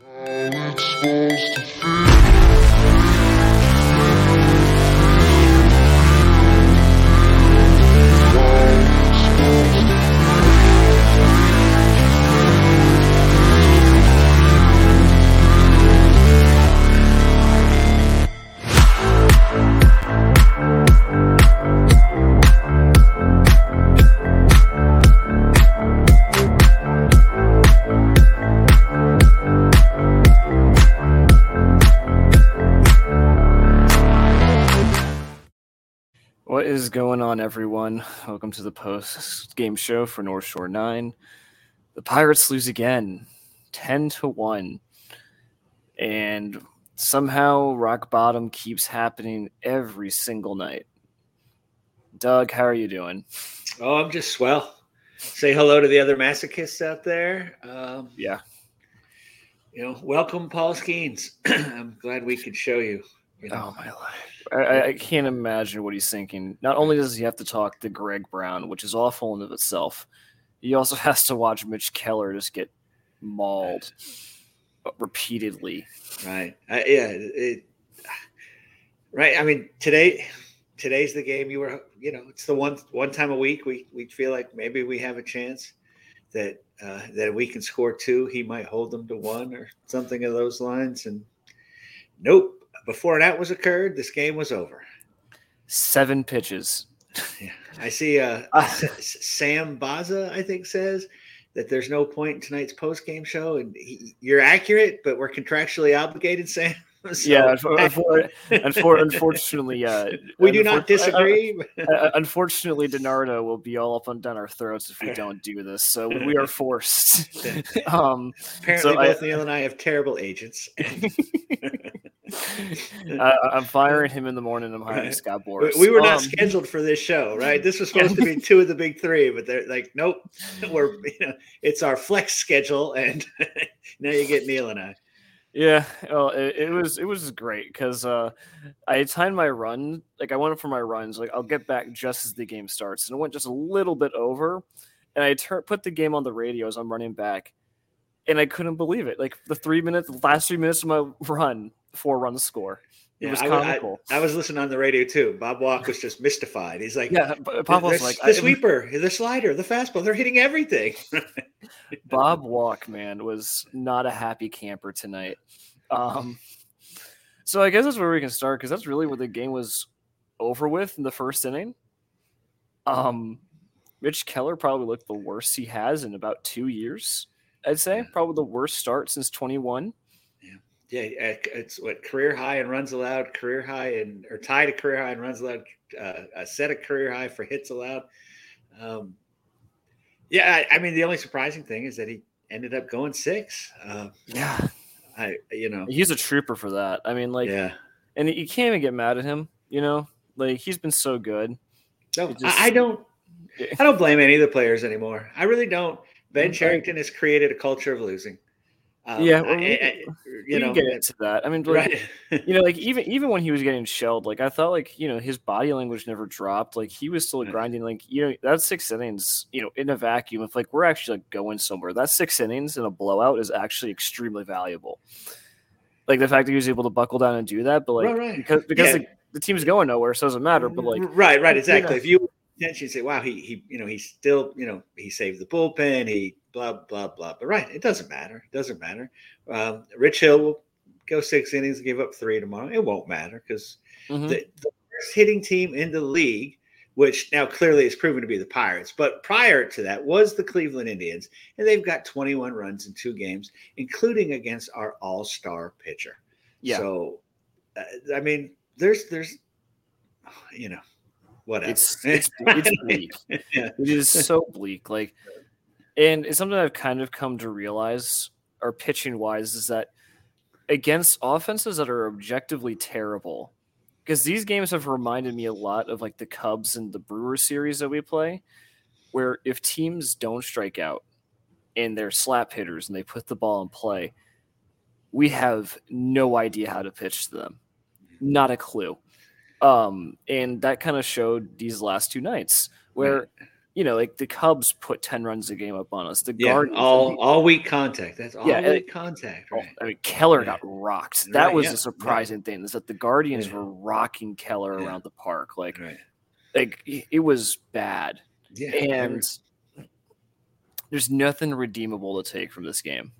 What on, everyone? Welcome to the post game show for North Shore 9. The Pirates lose again, 10 to 1. And somehow rock bottom keeps happening every single night. Doug, how are you doing? Oh, I'm just swell. Say hello to the other masochists out there. Um, Yeah. you know, welcome, Paul Skenes. I'm glad we could show you. You know. Oh, my life. I- I, can't imagine what he's thinking. Not only does he have to talk to Greg Brown, which is awful in of itself, he also has to watch Mitch Keller just get mauled repeatedly. Right. I, yeah. It, right. I mean, today, today's the game. You were, you know, it's the one one time a week we we feel like maybe we have a chance that uh, that we can score two. He might hold them to one or something of those lines. And nope. Before that was occurred, this game was over. Seven pitches. Yeah. I see. Uh, Ah. Sam Baza, I think, says that there's no point in tonight's post game show, and he, you're accurate, but we're contractually obligated, Sam. So, yeah, unfor- unfor- unfor- unfortunately, uh, we do not disagree. uh, unfortunately, Donardo will be all up and down our throats if we don't do this. So we are forced. um, Apparently, so I- both Neil and I have terrible agents. I, I'm firing him in the morning. I'm hiring Right. Scott we, Boras. we were not Um, scheduled for this show, right? This was supposed to be two of the big three, but they're like, nope, we're you know, it's our flex schedule, and now you get Neil and I. Yeah, well, it, it was it was great because uh, I timed my run. Like I went for my runs. Like I'll get back just as the game starts, and it went just a little bit over. And I tur- put the game on the radio as I'm running back, and I couldn't believe it. Like the three minutes, the last three minutes of my run, four run score. It Yeah, was I, I- comical. I was listening on the radio too. Bob Walk was just mystified. He's like, yeah, but Pop was the, like, the I- sweeper, the slider, the fastball, they're hitting everything. Bob Walk, man, was not a happy camper tonight. Um, so I guess that's where we can start because that's really where the game was over with in the first inning. Um, Mitch Keller probably looked the worst he has in about two years. I'd say probably the worst start since 21. Yeah, uh, it's what career high and runs allowed, career high and or tied a career high and runs allowed, uh, a set a career high for hits allowed. Um, yeah, I, I mean the only surprising thing is that he ended up going six. Uh, Yeah, I you know he's a trooper for that. I mean, like, yeah. and you can't even get mad at him. You know, like he's been so good. No, just- I, I don't. I don't blame any of the players anymore. I really don't. Ben Okay. Cherington has created a culture of losing. Um, Yeah, I- well, we- I- I- you know, get into that. I mean, like, right? you know, like even even when he was getting shelled, like I thought, like you know, his body language never dropped. Like he was still Yeah. grinding. Like you know, that's six innings. You know, in a vacuum, if like we're actually like going somewhere, that six innings in a blowout is actually extremely valuable. Like the fact that he was able to buckle down and do that, but like Right, right. because because Yeah. the, the team's going nowhere, so it doesn't matter. But like, right, right, exactly. know. If you potentially say, "Wow, he he, you know, he still, you know, he saved the bullpen, he blah blah blah," but right, it doesn't matter. It doesn't matter. Um, Rich Hill will go six innings and give up three tomorrow. It won't matter because mhm. the, the worst hitting team in the league, which now clearly is proven to be the Pirates, but prior to that was the Cleveland Indians, and they've got 21 runs in two games, including against our all-star pitcher. yeah, So, uh, I mean, there's there's, you know, whatever. it's it's it's bleak. Yeah. It is so bleak. Like, and it's something I've kind of come to realize, or pitching wise, is that against offenses that are objectively terrible, because these games have reminded me a lot of like the Cubs and the Brewers series that we play, where if teams don't strike out and they're slap hitters and they put the ball in play, we have no idea how to pitch to them. Not a clue. Um, and that kind of showed these last two nights where, Right. You know, like the Cubs put 10 runs a game up on us. The yeah, Guardians all all week contact. That's all Yeah, week contact, right? I mean, Keller Yeah. got rocked. That Right, was yeah, the surprising thing is that the Guardians were rocking Keller around the park. Like, Right. like it was bad. Yeah. And there's nothing redeemable to take from this game.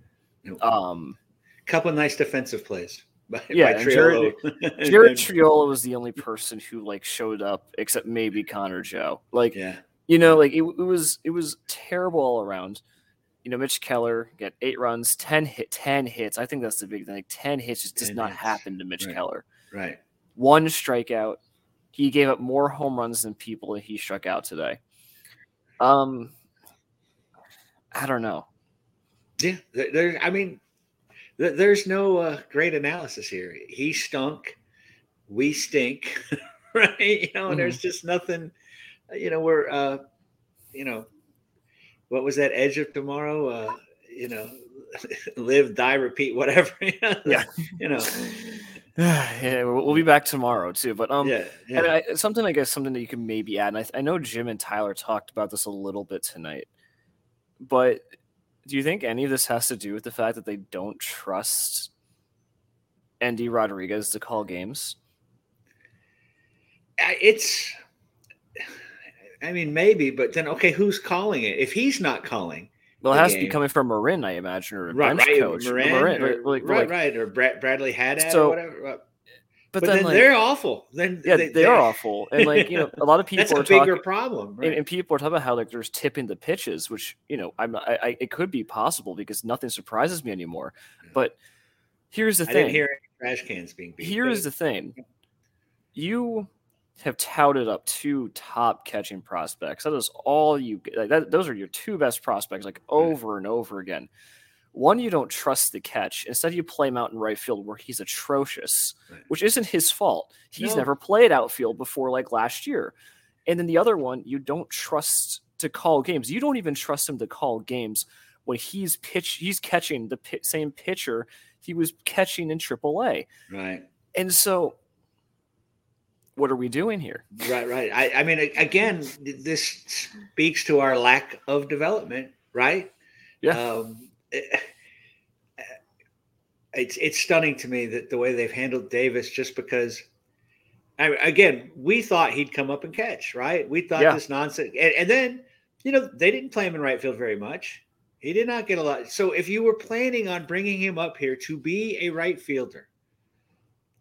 Nope. Um, couple nice defensive plays by, Yeah, by Jared- Jared Triolo was the only person who like showed up, except maybe Connor Joe. Like, yeah. You know, like it, it was it was terrible all around. You know, Mitch Keller got eight runs, ten hit, ten hits. I think that's the big thing. Like ten hits just does not hits. happen to Mitch Right. Keller. Right. One strikeout. He gave up more home runs than people that he struck out today. Um, I don't know. Yeah. There, there- I mean, there's no uh, great analysis here. He stunk. We stink. right. You know, and there's just nothing. You know, we're. Uh, you know, what was that edge of tomorrow? Uh, you know, live, die, repeat, whatever. Yeah. You know. yeah, we'll be back tomorrow too. But um, yeah. Yeah. And I, something I guess something that you can maybe add. And I, I know Jim and Tyler talked about this a little bit tonight, but do you think any of this has to do with the fact that they don't trust Endy Rodriguez to call games? It's i mean maybe but then okay who's calling it if he's not calling Well, it has to be coming from Marin, I imagine, or a right bench right coach. Moran, Marin, or- right, like- right, like- right, or Brad, bradley Haddad So- or whatever uh, But, but, then, then, like, they're awful then yeah, they, are awful, and like you know, a lot of people that's a are bigger talking. problem And, right? and people are talking about how like there's tipping the pitches, which you know I'm not, I, I it could be possible because nothing surprises me anymore. But here's the i thing: didn't hear any trash cans being beat here's the thing you have touted up two top catching prospects. That is all you like that, those are your two best prospects like over and over again. One you don't trust the catch. Instead you play him out in right field where he's atrocious Right. which isn't his fault. He's No. never played outfield before like last year. And then the other one you don't trust to call games. You don't even trust him to call games when he's pitch he's catching the pi- same pitcher he was catching in AAA right. And so, what are we doing here? right right i, I mean again this speaks to our lack of development right Yeah. um, it- it's it's stunning to me that the way they've handled Davis, just because. I, again, we thought he'd come up and catch, right? We thought Yeah. this nonsense, and, and then you know they didn't play him in right field very much. He did not get a lot. So if you were planning on bringing him up here to be a right fielder,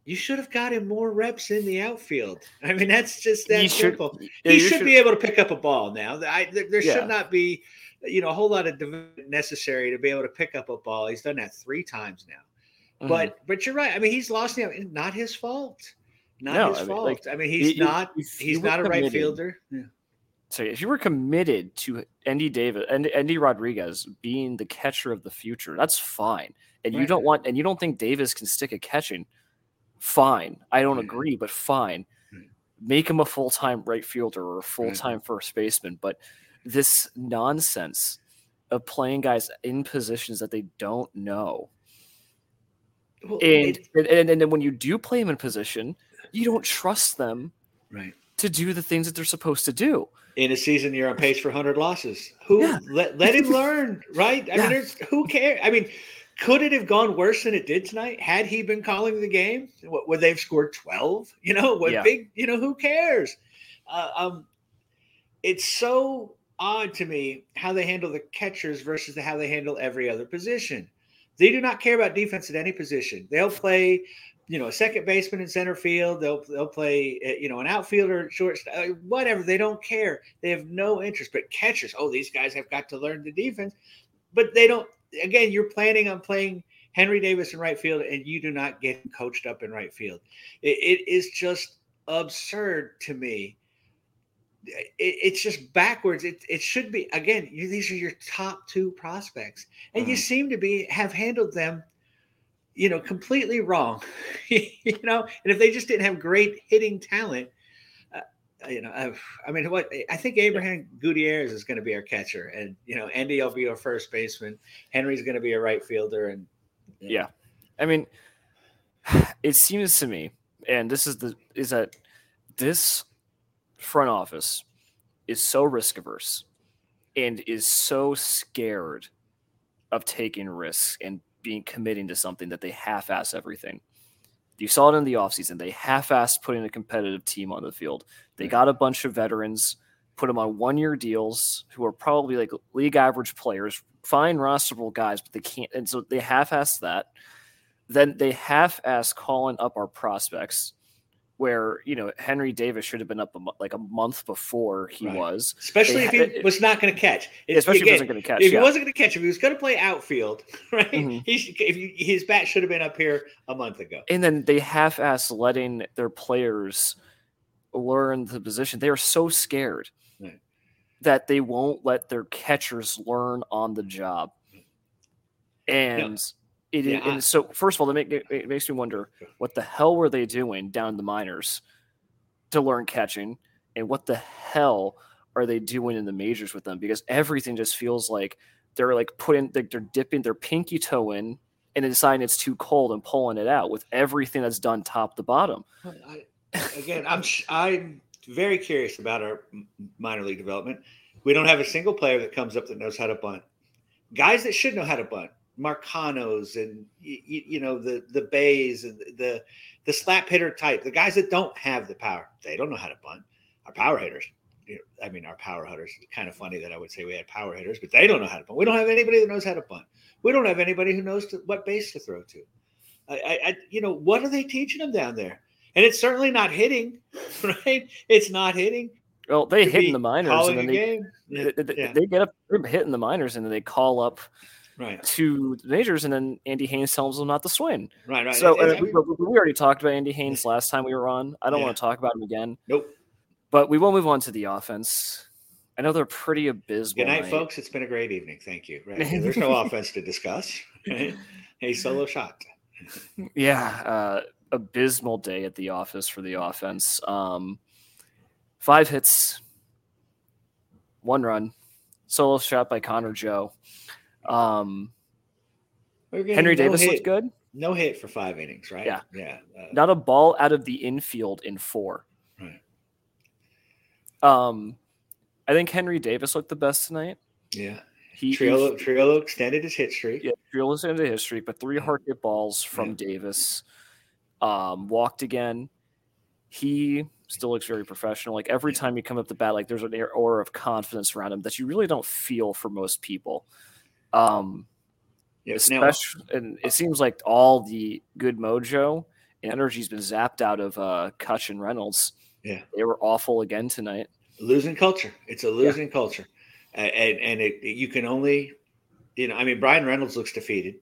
you should have got him more reps in the outfield. I mean, that's just that You should- simple yeah, he you should, be able to pick up a ball now. I, there there Yeah. should not be, you know, a whole lot of necessary to be able to pick up a ball. He's done that three times now. Mhm. But but you're right. I mean, he's lost now. Not his fault. Not No, his I mean, fault. like, I mean, he's you- not. He's not a right fielder. Yeah. So if you were committed to Andy Davis and Endy Rodriguez being the catcher of the future, that's fine. And you don't want and you don't think Davis can stick a catching, fine. I don't agree, but fine. Hmm. Make him a full time right fielder or a mm-hmm. full time first baseman. But this nonsense of playing guys in positions that they don't know. Well, And it- and, and, and then when you do play them in position, you don't trust them right. to do the things that they're supposed to do. In a season, you're on pace for 100 losses. Who Yeah. let, let him learn, right? I Yeah. mean, there's who cares? I mean, could it have gone worse than it did tonight had he been calling the game? What, would they've scored 12? You know, what Yeah. big? You know, who cares? Uh, um, it's so odd to me how they handle the catchers versus the, how they handle every other position. They do not care about defense at any position. They'll play, you know, a second baseman in center field. They'll they'll play, uh, you know, an outfielder, short, uh, whatever. They don't care. They have no interest. But catchers, oh, these guys have got to learn the defense. But they don't. Again, you're planning on playing Henry Davis in right field, and you do not get coached up in right field. it, it is just absurd to me. It, it's just backwards. It, it should be again. You, these are your top two prospects, and you Mhm. seem to be have handled them, you know, completely wrong. you know, and if they just didn't have great hitting talent, Uh, you know, I, I mean, what I think Abrahan Gutierrez is going to be our catcher, and you know, Endy will be our first baseman. Henry's going to be a right fielder, and you know, Yeah. I mean, it seems to me, and this is the is that this front office is so risk averse and is so scared of taking risks and being committing to something that they half-ass everything. You saw it in the offseason. They half-assed putting a competitive team on the field. They got a bunch of veterans, put them on one-year deals who are probably like league average players, fine rosterable guys, but they can't. And so they half ass that. Then they half ass calling up our prospects where you know Henry Davis should have been up a, like a month before he right. was, especially they, if he was not going to catch. It's, especially again, if he wasn't going to catch. If yeah. he wasn't going to catch, if he was going to play outfield, right? Mm-hmm. He, if he, his bat should have been up here a month ago. And then they half-ass letting their players learn the position. They are so scared right. that they won't let their catchers learn on the job, and. It, yeah, and so first of all, make, it makes me wonder what the hell were they doing down in the minors to learn catching, and what the hell are they doing in the majors with them? Because everything just feels like they're like putting they're, they're dipping their pinky toe in and deciding it's too cold and pulling it out with everything that's done top to bottom. I, again, I'm I'm very curious about our minor league development. We don't have a single player that comes up that knows how to bunt. Guys that should know how to bunt Marcanos and you, you, know the the Bays and the the slap hitter type, the guys that don't have the power, they don't know how to bunt. Our power hitters, I mean, our power hitters. It's kind of funny that I would say we had power hitters, but they don't know how to bunt. We don't have anybody that knows how to bunt. We don't have anybody who knows to, what base to throw to. I, I, you know, what are they teaching them down there? And it's certainly not hitting, right? It's not hitting. Well, they hit in the minors, and then they, they, they, get up hitting the minors, and then they call up right. to the majors, and then Andy Haines tells them not to swing. Right, right. So uh, we, we, already talked about Andy Haines last time we were on. I don't yeah. want to talk about him again. Nope. But we will move on to the offense. I know they're pretty abysmal. Good night, night. folks. It's been a great evening. Thank you. Right. There's no offense to discuss. a solo shot. yeah, uh, abysmal day at the office for the offense. Um, five hits, one run, solo shot by Connor Joe. Um, Henry no Davis hit, looked good. No hit for five innings, right? Yeah, yeah. Uh, Not a ball out of the infield in four. Right. Um, I think Henry Davis looked the best tonight. Yeah. He, Triolo, Triolo extended his hit streak. Yeah, Triolo extended his streak, but three hard hit balls from yeah. Davis. Um, walked again. He still looks very professional. Like every time you come up the bat, like there's an aura of confidence around him that you really don't feel for most people. Um, yeah, especially, now, and it seems like all the good mojo and energy's been zapped out of uh, Cutch and Reynolds. Yeah, they were awful again tonight. Losing culture. It's a losing yeah. culture, and and it, you can only, you know, I mean, Bryan Reynolds looks defeated.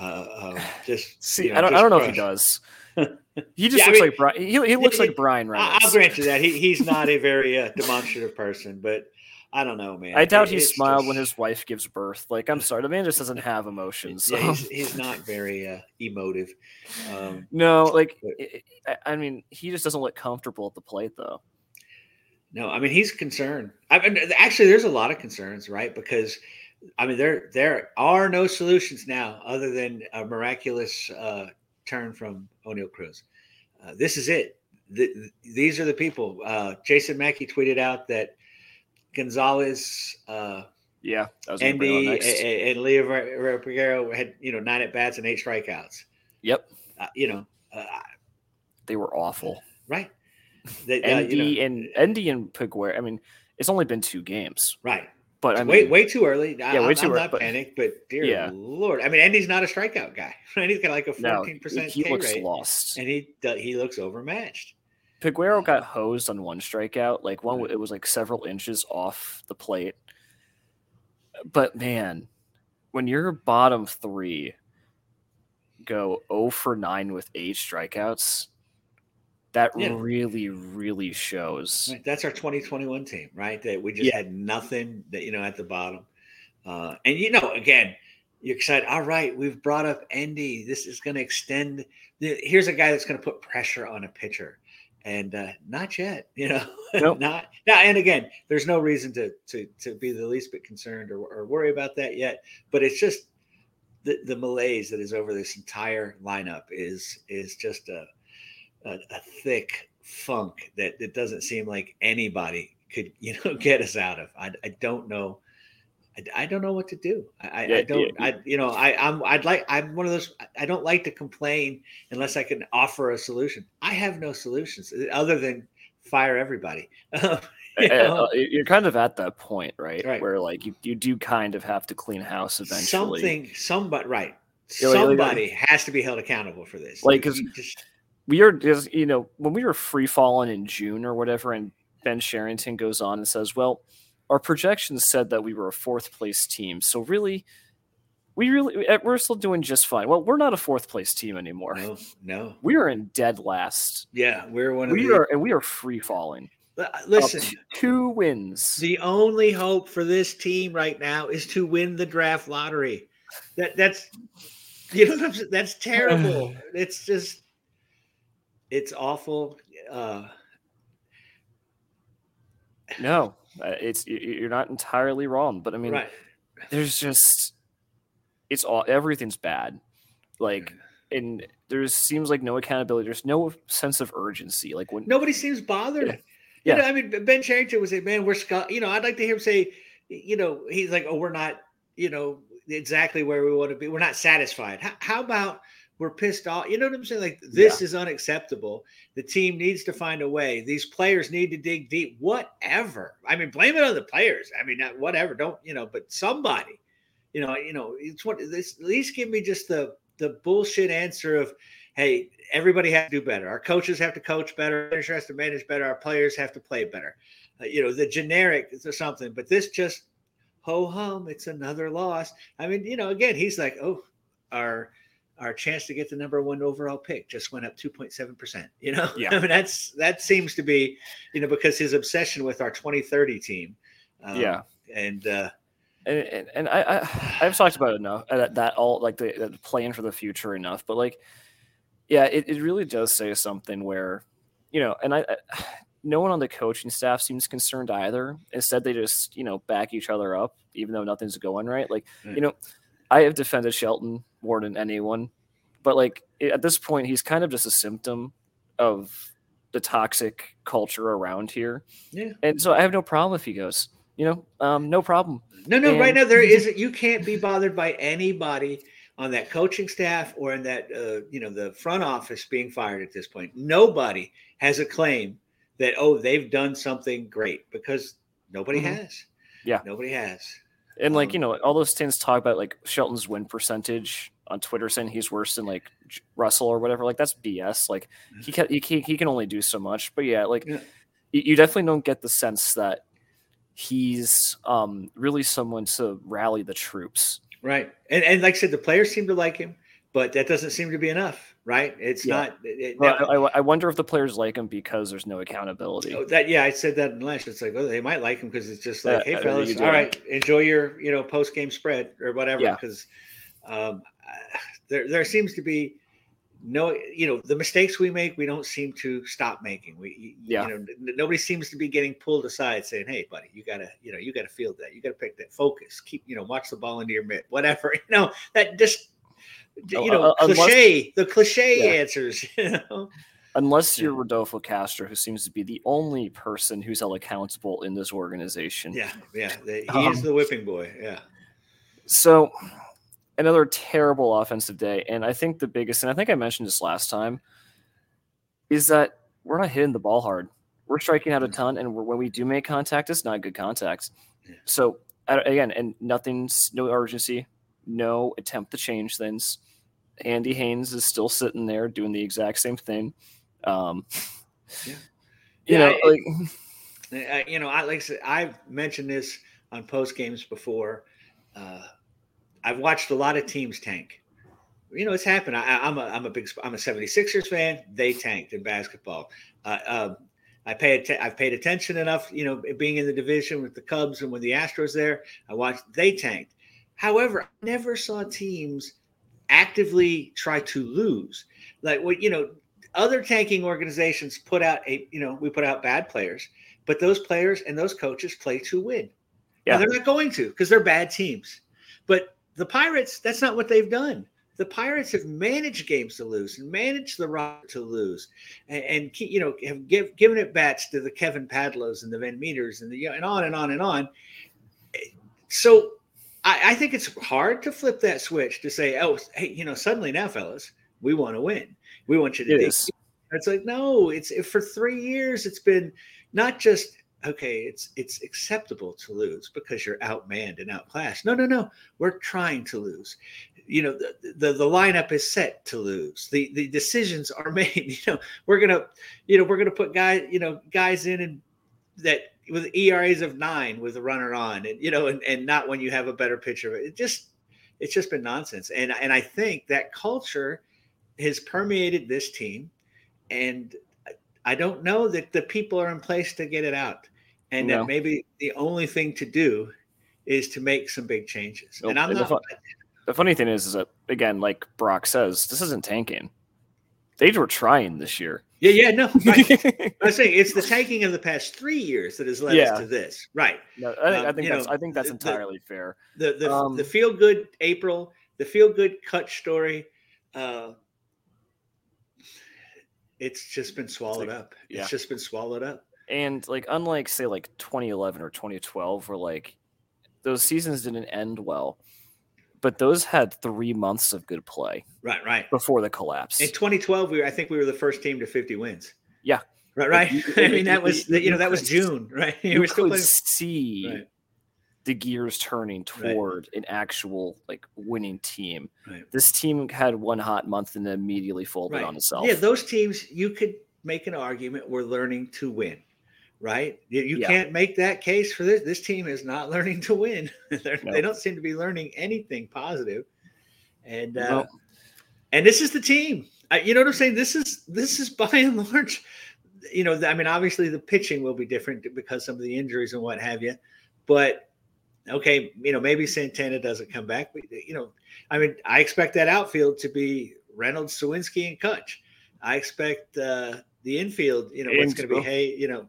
Uh, uh, just see, you know, I don't, I don't know if he does. He just yeah, looks I mean, like Bryan. He, he looks like Bryan Reynolds. I'll grant you that he, he's not a very uh, demonstrative person, but I don't know, man. I doubt it, he smiled just... when his wife gives birth. Like, I'm sorry, the man just doesn't have emotions. So. Yeah, he's, he's, not very uh, emotive. Um, no, like, but... I mean, he just doesn't look comfortable at the plate, though. No, I mean he's concerned. I mean, actually, there's a lot of concerns, right? Because I mean, there there are no solutions now other than a miraculous uh, turn from Oneil Cruz. Uh, this is it. The, these are the people. Uh, Jason Mackey tweeted out that Gonzales, uh, yeah, Endy, and, and Leo Figueroa had you know nine at bats and eight strikeouts. Yep. Uh, you know, uh, they were awful. Right. Endy uh, you know, and Endy and Figueroa. I mean, it's only been two games. Right. But I mean, way way too early. Yeah, I, way too I'm early. Not but, panicked, but dear yeah. lord, I mean, Endy's not a strikeout guy. He's got like a fourteen no, percent He looks rate, lost, and he he looks overmatched. Peguero got hosed on one strikeout. Like one, it was like several inches off the plate. But man, when your bottom three go 0 for 9 with eight strikeouts, that yeah. really, really shows. Right. That's our 2021 team, right? That we just yeah. had nothing that, you know, at the bottom. Uh, and, you know, again, you're excited. All right, we've brought up Endy. This is going to extend. Here's a guy that's going to put pressure on a pitcher and uh, not yet, you know, nope. not now. And again, there's no reason to to to be the least bit concerned or, or worry about that yet. But it's just the the malaise that is over this entire lineup is is just a a, a thick funk that it doesn't seem like anybody could you know get us out of. I, I don't know. I, I don't know what to do. I, Yeah, I don't. yeah. I you know I I'm I'd like I'm one of those. I don't like to complain unless I can offer a solution. I have no solutions uh, other than fire everybody. You Uh, know? uh, You're kind of at that point, right? Right. Where like you, you do kind of have to clean house eventually. Something, somebody, right? Yeah, like- like- Somebody has to be held accountable for this. Like, 'cause- you just we are just you know when we were free falling in June or whatever, and Ben Cherington goes on and says, "Well, our projections said that we were a fourth place team, so really, we really eh, we're still doing just fine." Well, we're not a fourth place team anymore. no, no, We are in dead last. yeah, we're one of We the. are and we are free falling. Up Listen, two wins. the only hope for this team right now is to win the draft lottery. That that's you know what I'm saying? that's terrible. it's just it's awful. Uh, no, uh, it's you're not entirely wrong, but I mean, right. there's just it's all everything's bad like and there seems like no accountability there's no sense of urgency like when Nobody seems bothered. Yeah. You Yeah. know, I mean, Ben Cherington would say, "Man, we're Scott." You know, I'd like to hear him say, you know, he's like, "Oh, we're not, you know, exactly where we want to be. We're not satisfied." How, how about we're pissed off? You know what I'm saying? Like, this is unacceptable. The team needs to find a way. These players need to dig deep. Whatever. I mean, blame it on the players. I mean, not whatever. Don't you know? But somebody, you know, you know, it's what. This, at least give me just the the bullshit answer of hey, everybody has to do better. Our coaches have to coach better. Our manager has to manage better. Our players have to play better. Uh, you know, the generic is something, but this just ho hum. It's another loss. I mean, you know, again, he's like, oh, our our chance to get the number one overall pick just went up 2.7 percent. You know, Yeah. I mean, that's that seems to be, you know, because his obsession with our 2030 team. Um, yeah and uh, and, and, and I, I i've talked about it enough uh, that, that all like the, the plan for the future enough but like yeah it, it really does say something where you know and I, I no one on the coaching staff seems concerned either instead they just you know back each other up even though nothing's going right like Right. you know i have defended shelton more than anyone but like at this point he's kind of just a symptom of the toxic culture around here Yeah. and so i have no problem if he goes you know um no problem No, no, right now there isn't. You can't be bothered by anybody on that coaching staff or in that, uh, you know, the front office being fired at this point. Nobody has a claim that oh they've done something great because nobody Mhm. has. Yeah. nobody has. And like Um, you know, all those things talk about like Shelton's win percentage on Twitter, saying he's worse than like Russell or whatever. Like that's BS. Like he can he can, he can only do so much. But yeah, like Yeah. you, definitely don't get the sense that he's um really someone to rally the troops. Right, and and like I said, the players seem to like him, but that doesn't seem to be enough. Right? It's Yeah. not. It, Well, now- I, I, wonder if the players like him because there's no accountability. Oh, that yeah, I said that in lunch. It's like, oh, they might like him because it's just like, Yeah, hey, fellas, all right, enjoy your you know post game spread or whatever. Because um, uh, there there seems to be no, you know, the mistakes we make, we don't seem to stop making. We, Yeah. you know, n- nobody seems to be getting pulled aside saying, hey, buddy, you gotta, you know, you gotta feel that, you gotta pick that focus, keep, you know, watch the ball into your mitt, whatever. You know, that just. Oh, You know, uh, unless- cliche, the cliche Yeah. answers. You know, Unless you're Rodolfo Castro, who seems to be the only person who's held accountable in this organization. yeah, yeah, the, he Um, is the whipping boy. Yeah, So another terrible offensive day. And I think the biggest, and I think I mentioned this last time, is that we're not hitting the ball hard. We're striking out a ton, and we're, when we do make contact, it's not good contact. Yeah. So again, and nothing's no urgency, no attempt to change things. Andy Haines is still sitting there doing the exact same thing. Um, Yeah. You Yeah, know, I- like I, you know, I like I said, I've mentioned this on post games before. Uh, I've watched a lot of teams tank. You know, it's happened. I, I'm a I'm a big I'm a 76ers fan. They tanked in basketball. Uh, um, I pay atten- I've paid attention enough. You know, being in the division with the Cubs and when the Astros there, I watched they tanked. However, I never saw teams actively try to lose. Like what you know, other tanking organizations put out a you know we put out bad players but those players and those coaches play to win. Yeah. Yeah, they're not going to because they're bad teams. But the Pirates, that's not what they've done. the Pirates have managed games to lose and managed the rock to lose, and, and you know have give, given it bats to the Kevin Padlos and the Van Meters and the and on and on and on. So I, I think it's hard to flip that switch to say, oh, hey, you know, suddenly now, fellas, we want to win. We want you to. It it's like no, it's for three years. It's been not just okay. It's it's acceptable to lose because you're outmanned and outclassed. No, no, no. We're trying to lose you know the, the, the lineup is set to lose the the decisions are made you know we're gonna you know we're gonna put guys you know guys in and that with eras of nine with a runner on and you know and, and not when you have a better pitcher it just it's just been nonsense and and i think that culture has permeated this team and i don't know that the people are in place to get it out and no. that maybe the only thing to do is to make some big changes and i'm not the funny thing is, is that again, like Brock says, this isn't tanking. They were trying this year. Yeah, yeah, no. Right. I was saying it's the tanking of the past three years that has led yeah. us to this. Right. No, I think, um, I think that's know, I think that's entirely the, fair. The the, um, the feel good April, the feel good cut story. Uh, it's just been swallowed like, up. It's just been swallowed up. And like unlike say like 2011 or 2012 where like those seasons didn't end well but those had three months of good play. Right, right. Before the collapse. In 2012, we were, I think we were the first team to 50 wins. Yeah. Right, right. You, I mean, that was you know that was June, right? You, you could see right. the gears turning toward right. an actual like winning team. Right. This team had one hot month and then immediately folded on itself. Yeah, those teams you could make an argument were learning to win right? You, you yeah. can't make that case for this. This team is not learning to win. They don't seem to be learning anything positive. And uh, and this is the team. I, you know what I'm saying? This is this is by and large. You know, I mean, obviously the pitching will be different because some of the injuries and what have you. But okay, you know, maybe Santana doesn't come back. But, you know, I mean, I expect that outfield to be Reynolds, Suwinski, and Cutch. I expect uh, the infield. You know, what's going to be Hey, you know,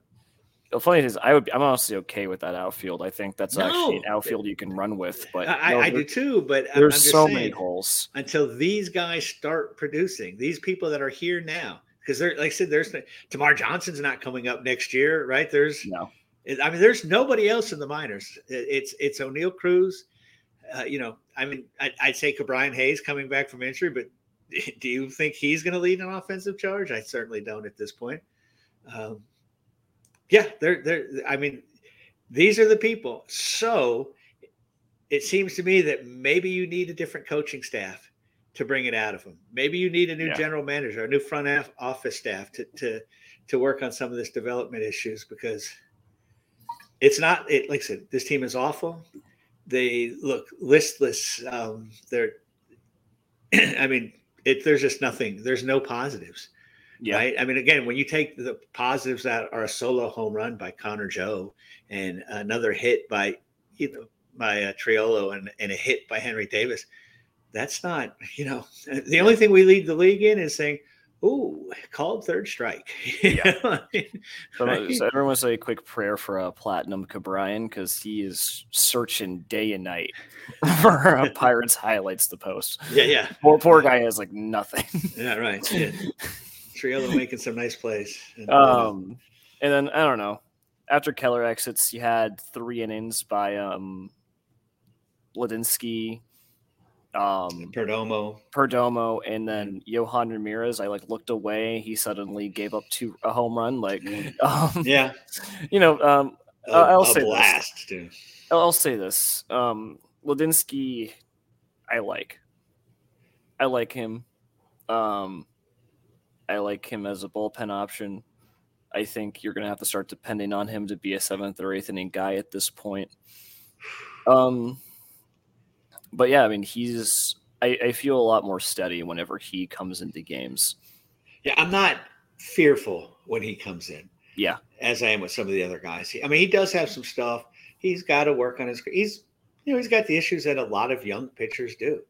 the funny thing is, I would. I'm honestly okay with that outfield. I think that's no, actually an outfield you can run with. But I, no, I do too. But there's so saying, many holes until these guys start producing. These people that are here now, because they're like I said, there's Termarr Johnson's not coming up next year, right? There's no. I mean, there's nobody else in the minors. It's it's Oneil Cruz. Uh, you know, I mean, I, would say Ke'Bryan Hayes coming back from injury, but do you think he's going to lead an offensive charge? I certainly don't at this point. Um, yeah, they're they're. I mean, these are the people. So it seems to me that maybe you need a different coaching staff to bring it out of them. Maybe you need a new yeah. general manager, a new front office staff to to to work on some of this development issues because it's not. It like I said, this team is awful. They look listless. Um, they're. I mean, it, there's just nothing. There's no positives. Yeah. Right. I mean, again, when you take the positives that are a solo home run by Connor Joe and another hit by, you know, by uh, Triolo and, and a hit by Henry Davis, that's not, you know, the only thing we lead the league in is saying, Ooh, called third strike. yeah. so, right? so everyone say a quick prayer for a uh, Platinum Ke'Bryan because he is searching day and night for uh, Pirates highlights to post. Yeah, yeah. Poor poor guy has like nothing. Yeah, right. Yeah. Triolo making some nice plays. And, uh, um, and then I don't know. After Keller exits, you had three innings by um, Mlodzinski, um, Perdomo, Perdomo, and then Yohan Ramirez. I like looked away. He suddenly gave up two a home run. Like, um, yeah, you know, um, a, I'll say blast, this. Dude. I'll say this. Um, Mlodzinski, I like. I like him. Um, I like him as a bullpen option. I think you're going to have to start depending on him to be a seventh or eighth inning guy at this point. Um, but yeah, I mean, he's. I, I feel a lot more steady whenever he comes into games. Yeah, I'm not fearful when he comes in. Yeah, as I am with some of the other guys. I mean, he does have some stuff. He's got to work on his. He's, you know, he's got the issues that a lot of young pitchers do.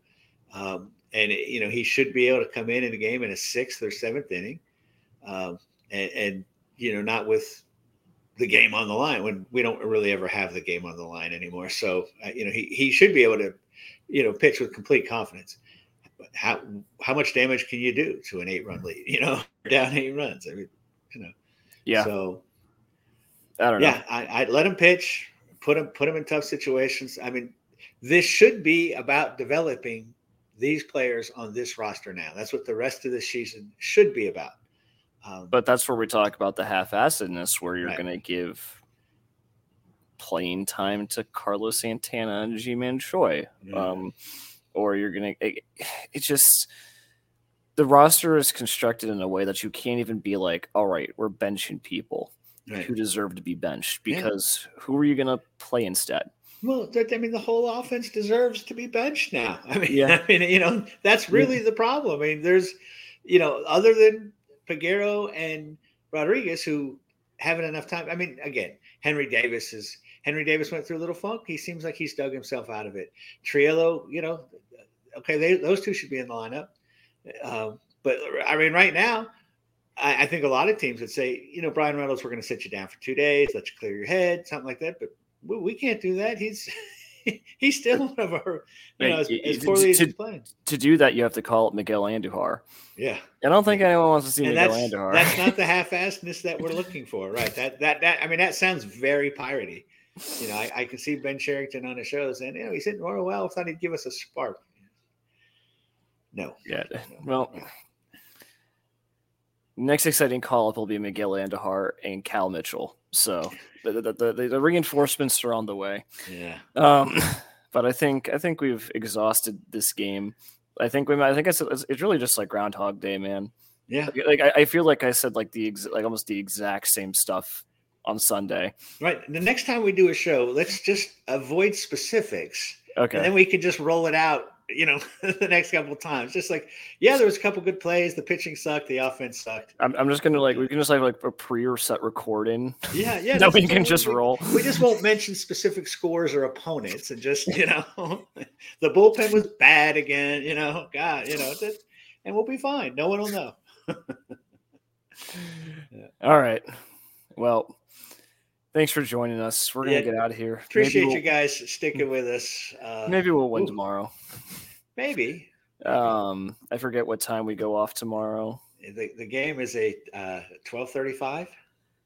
Um, and you know he should be able to come in in a game in a sixth or seventh inning, um, and, and, you know not with the game on the line when we don't really ever have the game on the line anymore. So uh, you know he he should be able to you know pitch with complete confidence. how how much damage can you do to an eight run lead? You know, down eight runs. I mean, you know. Yeah. So I don't know. yeah, I, I let him pitch, put him put him in tough situations. I mean, this should be about developing these players on this roster now. That's what the rest of the season should be about. Um, But that's where we talk about the half-assedness, where you're Right. going to give playing time to Carlos Santana and Ji-Man Choi, Yeah. um, or you're going to. It, just the roster is constructed in a way that you can't even be like, all right, we're benching people right. who deserve to be benched Yeah. because who are you going to play instead? Well, I mean, the whole offense deserves to be benched now. I mean, Yeah. I mean, you know, that's really the problem. I mean, there's, you know, other than Peguero and Rodriguez who haven't enough time. I mean, again, Henry Davis is Henry Davis went through a little funk. He seems like he's dug himself out of it. Triolo, you know, okay, they, those two should be in the lineup. Um, but I mean, right now, I, I think a lot of teams would say, you know, Bryan Reynolds, we're going to sit you down for two days, let you clear your head, something like that. But we, we can't do that. He's he's still one of our, you know, as, as poorly as to- he's playing. To do that, you have to call it Miguel Andujar. Yeah, I don't think anyone wants to see and Miguel that's Andujar. that's not the half-assedness that we're looking for, right? That that that I mean, that sounds very piratey. You know, I, I can see Ben Cherington on the shows, and you know, he's hitting more well. Thought he'd give us a spark. No, Yeah. no, Well. Next exciting call up will be Miguel Andujar and Cal Mitchell. So the the, the, the, reinforcements are on the way. yeah, Um, but I think I think we've exhausted this game. I think we might. I think it's it's, really just like Groundhog Day, man. yeah, Like, like I, I feel like I said like the ex- like almost the exact same stuff on Sunday. right. The next time we do a show, let's just avoid specifics. Okay. and then we can just roll it out you know the next couple of times. Just like yeah there was a couple good plays. The pitching sucked. The offense sucked. I'm, I'm just gonna like we can just have like a pre-set recording. Yeah yeah that we can just we, roll. we just won't mention specific scores or opponents and just you know the bullpen was bad again you know god you know that, and we'll be fine. No one will know. All right. Well, thanks for joining us. We're gonna Yeah. get out of here. appreciate maybe you guys sticking with us uh maybe we'll win ooh. tomorrow. maybe Um, I forget what time we go off tomorrow. the, the game is a uh 1235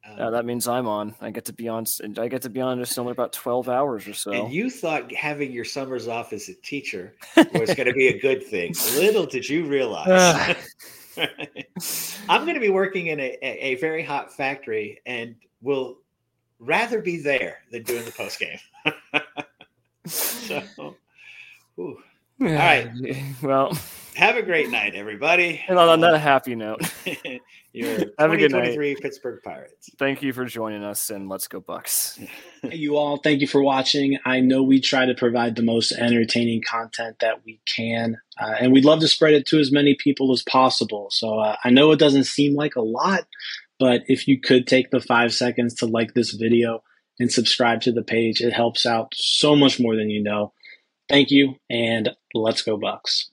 Uh, that means I'm on. I get to be on. I get to be on just only about twelve hours or so. And you thought having your summers off as a teacher was going to be a good thing. Little did you realize. I'm going to be working in a, a, a very hot factory and will rather be there than doing the post game. so, ooh. All right. Well, have a great night, everybody. and on that happy note, Your Have a good night. 2023 Pittsburgh Pirates. thank you for joining us and let's go Bucs. Hey, you all, thank you for watching. I know we try to provide the most entertaining content that we can, uh, and we'd love to spread it to as many people as possible. So uh, I know it doesn't seem like a lot, but if you could take the five seconds to like this video and subscribe to the page, it helps out so much more than you know. Thank you, and let's go, Bucs.